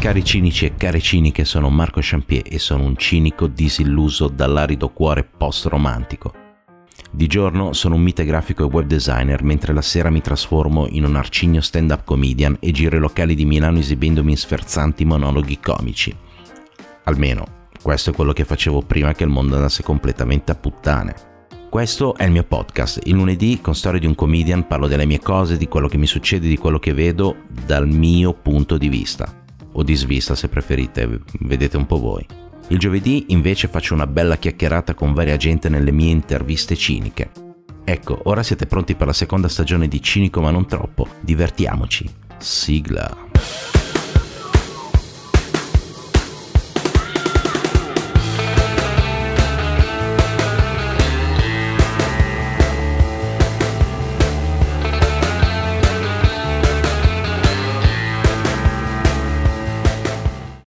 Cari cinici e care ciniche, sono Marco Champier e sono un cinico disilluso dall'arido cuore post-romantico. Di giorno sono un mite grafico e web designer, mentre la sera mi trasformo in un arcigno stand-up comedian e giro i locali di Milano esibendomi in sferzanti monologhi comici. Almeno, questo è quello che facevo prima che il mondo andasse completamente a puttane. Questo è il mio podcast. Il lunedì, con storie di un comedian, parlo delle mie cose, di quello che mi succede, di quello che vedo dal mio punto di vista o di svista se preferite, vedete un po' voi. Il giovedì invece faccio una bella chiacchierata con varia gente nelle mie interviste ciniche. Ecco, ora siete pronti per la seconda stagione di Cinico ma non troppo, divertiamoci. Sigla.